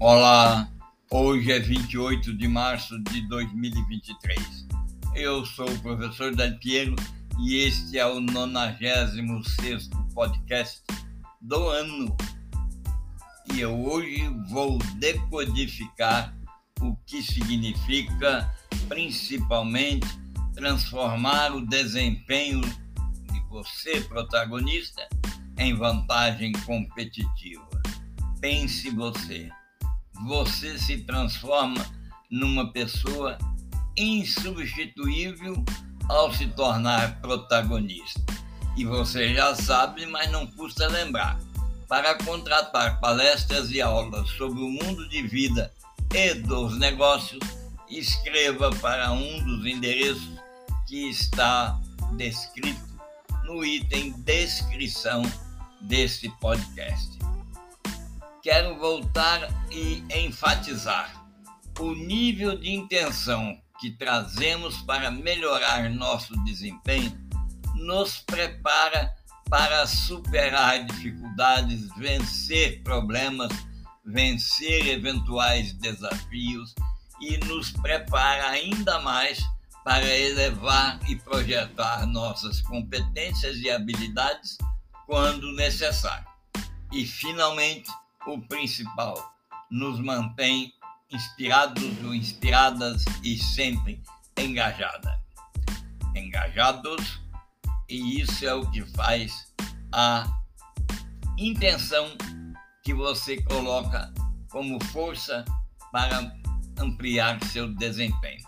Olá, hoje é 28 de março de 2023. Eu sou o professor Dan Piero e este é o 96 podcast do ano. E eu hoje vou decodificar o que significa, principalmente, transformar o desempenho de você, protagonista, em vantagem competitiva. Pense você você se transforma numa pessoa insubstituível ao se tornar protagonista. E você já sabe, mas não custa lembrar. Para contratar palestras e aulas sobre o mundo de vida e dos negócios, escreva para um dos endereços que está descrito no item descrição deste podcast quero voltar e enfatizar o nível de intenção que trazemos para melhorar nosso desempenho nos prepara para superar dificuldades, vencer problemas, vencer eventuais desafios e nos prepara ainda mais para elevar e projetar nossas competências e habilidades quando necessário. E, finalmente, o principal, nos mantém inspirados ou inspiradas e sempre engajadas. Engajados, e isso é o que faz a intenção que você coloca como força para ampliar seu desempenho.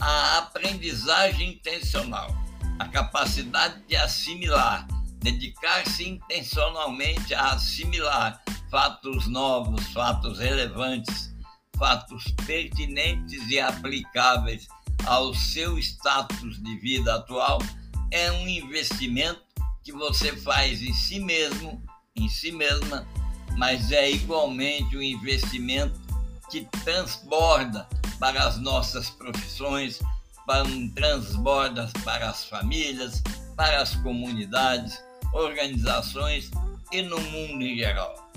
A aprendizagem intencional, a capacidade de assimilar, dedicar-se intencionalmente a assimilar fatos novos, fatos relevantes, fatos pertinentes e aplicáveis ao seu status de vida atual, é um investimento que você faz em si mesmo, em si mesma, mas é igualmente um investimento que transborda para as nossas profissões, para, transborda para as famílias, para as comunidades, organizações e no mundo em geral.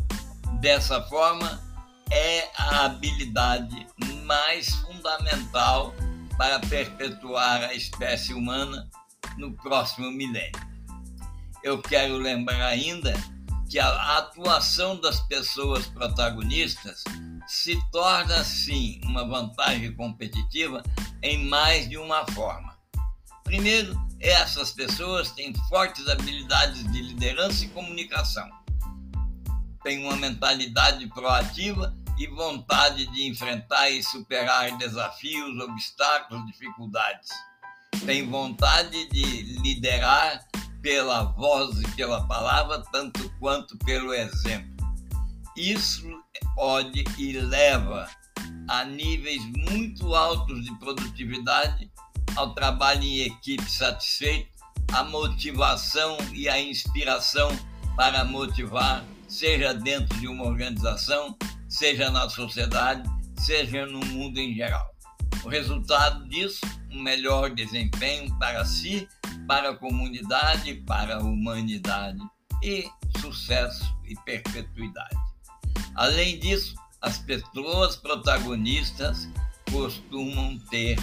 Dessa forma, é a habilidade mais fundamental para perpetuar a espécie humana no próximo milênio. Eu quero lembrar ainda que a atuação das pessoas protagonistas se torna, sim, uma vantagem competitiva em mais de uma forma. Primeiro, essas pessoas têm fortes habilidades de liderança e comunicação tem uma mentalidade proativa e vontade de enfrentar e superar desafios, obstáculos, dificuldades. Tem vontade de liderar pela voz e pela palavra, tanto quanto pelo exemplo. Isso pode e leva a níveis muito altos de produtividade, ao trabalho em equipe satisfeito, a motivação e a inspiração para motivar seja dentro de uma organização, seja na sociedade, seja no mundo em geral. O resultado disso, um melhor desempenho para si, para a comunidade, para a humanidade e sucesso e perpetuidade. Além disso, as pessoas protagonistas costumam ter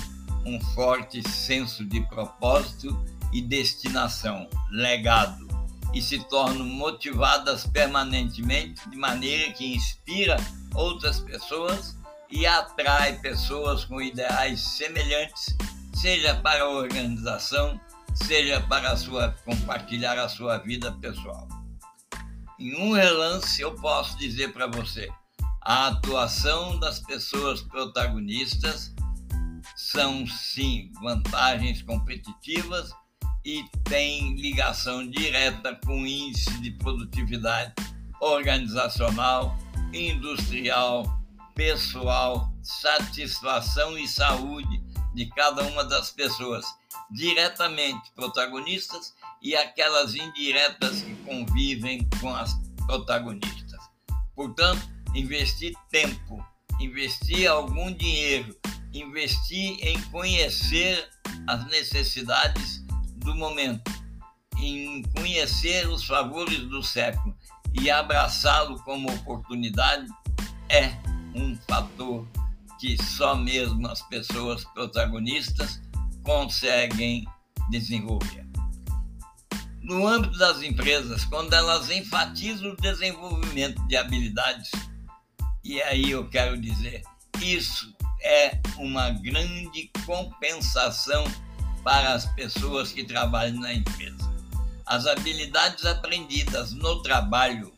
um forte senso de propósito e destinação, legado, e se tornam motivadas permanentemente, de maneira que inspira outras pessoas e atrai pessoas com ideais semelhantes, seja para a organização, seja para a sua, compartilhar a sua vida pessoal. Em um relance, eu posso dizer para você: a atuação das pessoas protagonistas são sim vantagens competitivas e tem ligação direta com o índice de produtividade organizacional, industrial, pessoal, satisfação e saúde de cada uma das pessoas, diretamente protagonistas e aquelas indiretas que convivem com as protagonistas. Portanto, investir tempo, investir algum dinheiro, investir em conhecer as necessidades do momento, em conhecer os favores do século e abraçá-lo como oportunidade, é um fator que só mesmo as pessoas protagonistas conseguem desenvolver. No âmbito das empresas, quando elas enfatizam o desenvolvimento de habilidades, e aí eu quero dizer, isso é uma grande compensação para as pessoas que trabalham na empresa. As habilidades aprendidas no trabalho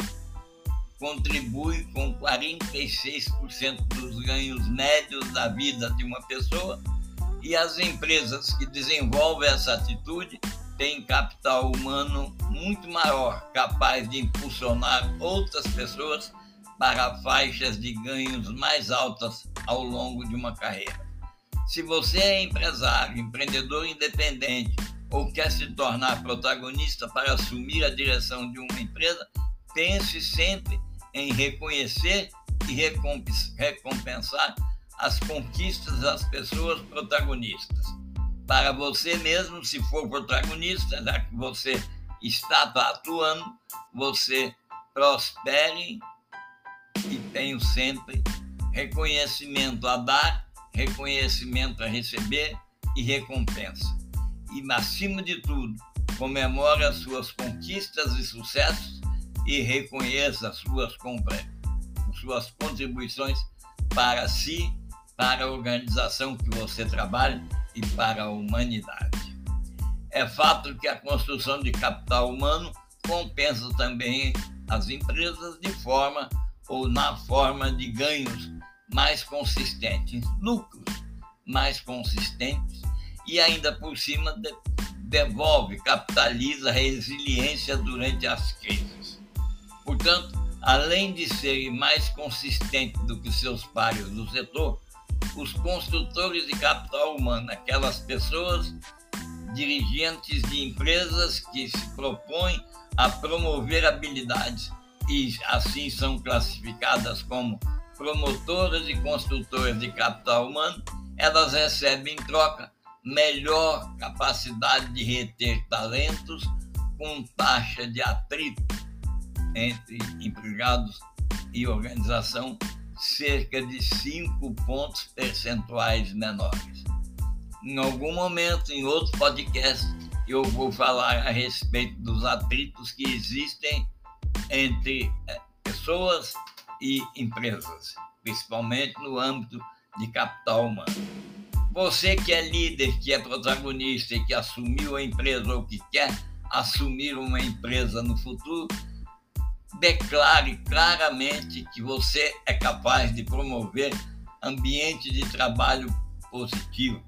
contribuem com 46% dos ganhos médios da vida de uma pessoa e as empresas que desenvolvem essa atitude têm capital humano muito maior, capaz de impulsionar outras pessoas para faixas de ganhos mais altas ao longo de uma carreira. Se você é empresário, empreendedor independente ou quer se tornar protagonista para assumir a direção de uma empresa, pense sempre em reconhecer e recompensar as conquistas das pessoas protagonistas. Para você mesmo, se for protagonista, já que você está atuando, você prospere e tenha sempre reconhecimento a dar, reconhecimento a receber e recompensa. E, acima de tudo, comemore as suas conquistas e sucessos e reconheça as suas, suas contribuições para si, para a organização que você trabalha e para a humanidade. É fato que a construção de capital humano compensa também as empresas de forma ou na forma de ganhos mais consistentes, lucros mais consistentes e ainda por cima de, devolve, capitaliza a resiliência durante as crises. Portanto, além de serem mais consistentes do que seus pares do setor, os construtores de capital humano, aquelas pessoas dirigentes de empresas que se propõem a promover habilidades e assim são classificadas como promotoras e construtoras de capital humano, elas recebem em troca melhor capacidade de reter talentos com taxa de atrito entre empregados e organização cerca de 5 pontos percentuais menores. Em algum momento, em outro podcast, eu vou falar a respeito dos atritos que existem entre eh, pessoas e empresas, principalmente no âmbito de capital humano. Você que é líder, que é protagonista e que assumiu a empresa ou que quer assumir uma empresa no futuro, declare claramente que você é capaz de promover ambiente de trabalho positivo.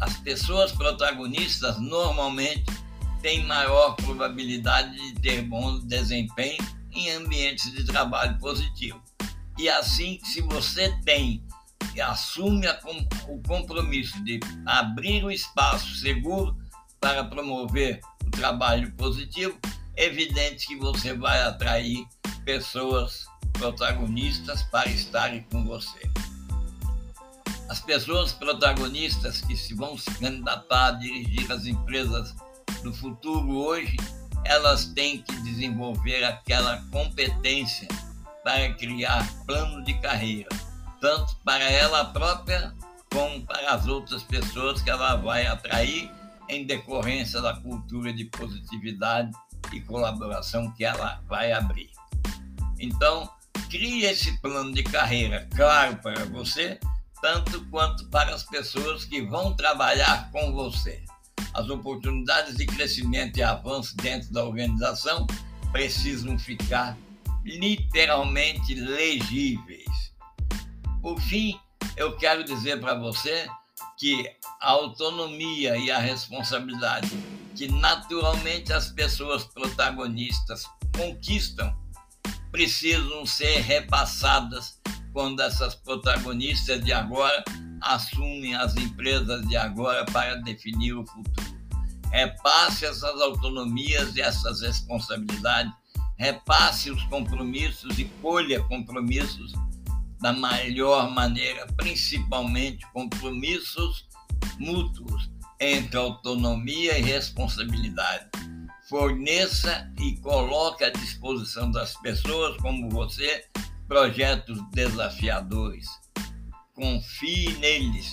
As pessoas protagonistas normalmente têm maior probabilidade de ter bom desempenho em ambientes de trabalho positivo. E assim, se você tem e assume o compromisso de abrir o espaço seguro para promover o trabalho positivo, é evidente que você vai atrair pessoas protagonistas para estarem com você. As pessoas protagonistas que se vão se candidatar a dirigir as empresas no futuro hoje elas têm que desenvolver aquela competência para criar plano de carreira, tanto para ela própria como para as outras pessoas que ela vai atrair em decorrência da cultura de positividade e colaboração que ela vai abrir. Então, crie esse plano de carreira claro para você, tanto quanto para as pessoas que vão trabalhar com você as oportunidades de crescimento e avanço dentro da organização precisam ficar literalmente legíveis. Por fim, eu quero dizer para você que a autonomia e a responsabilidade que naturalmente as pessoas protagonistas conquistam precisam ser repassadas quando essas protagonistas de agora assumem as empresas de agora para definir o futuro. Repasse essas autonomias e essas responsabilidades, repasse os compromissos e colha compromissos da melhor maneira, principalmente compromissos mútuos entre autonomia e responsabilidade. Forneça e coloque à disposição das pessoas como você projetos desafiadores. Confie neles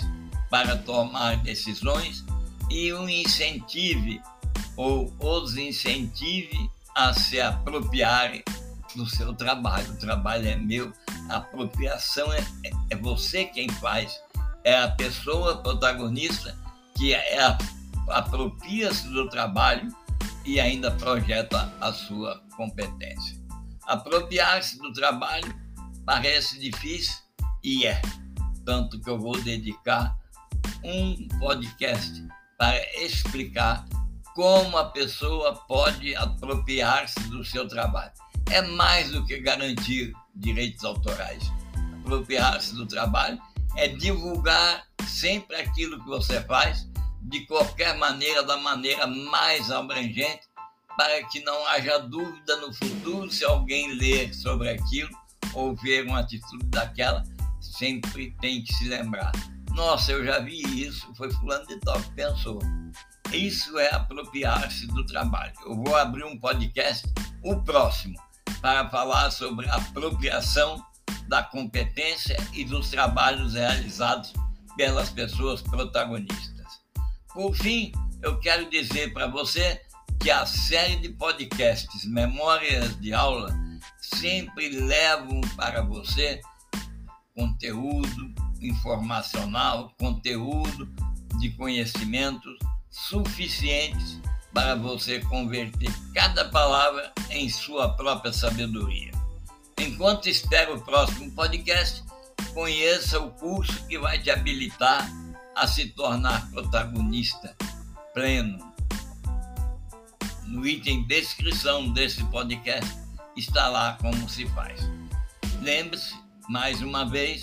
para tomar decisões e o incentive ou os incentive a se apropriarem do seu trabalho. O trabalho é meu, a apropriação é, é, é você quem faz, é a pessoa protagonista que é, apropria-se do trabalho e ainda projeta a sua competência. Apropriar-se do trabalho parece difícil e é, tanto que eu vou dedicar um podcast para explicar como a pessoa pode apropriar-se do seu trabalho. É mais do que garantir direitos autorais. Apropriar-se do trabalho é divulgar sempre aquilo que você faz, de qualquer maneira, da maneira mais abrangente, para que não haja dúvida no futuro se alguém ler sobre aquilo ou ver uma atitude daquela, sempre tem que se lembrar. Nossa, eu já vi isso, foi fulano de tal que pensou. Isso é apropriar-se do trabalho. Eu vou abrir um podcast, o próximo, para falar sobre apropriação da competência e dos trabalhos realizados pelas pessoas protagonistas. Por fim, eu quero dizer para você que a série de podcasts Memórias de Aula sempre levam para você conteúdo informacional, conteúdo de conhecimentos suficientes para você converter cada palavra em sua própria sabedoria. Enquanto espera o próximo podcast, conheça o curso que vai te habilitar a se tornar protagonista pleno. No item descrição desse podcast está lá como se faz. Lembre-se, mais uma vez,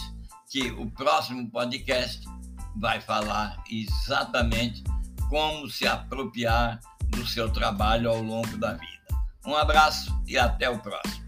que o próximo podcast vai falar exatamente como se apropriar do seu trabalho ao longo da vida. Um abraço e até o próximo.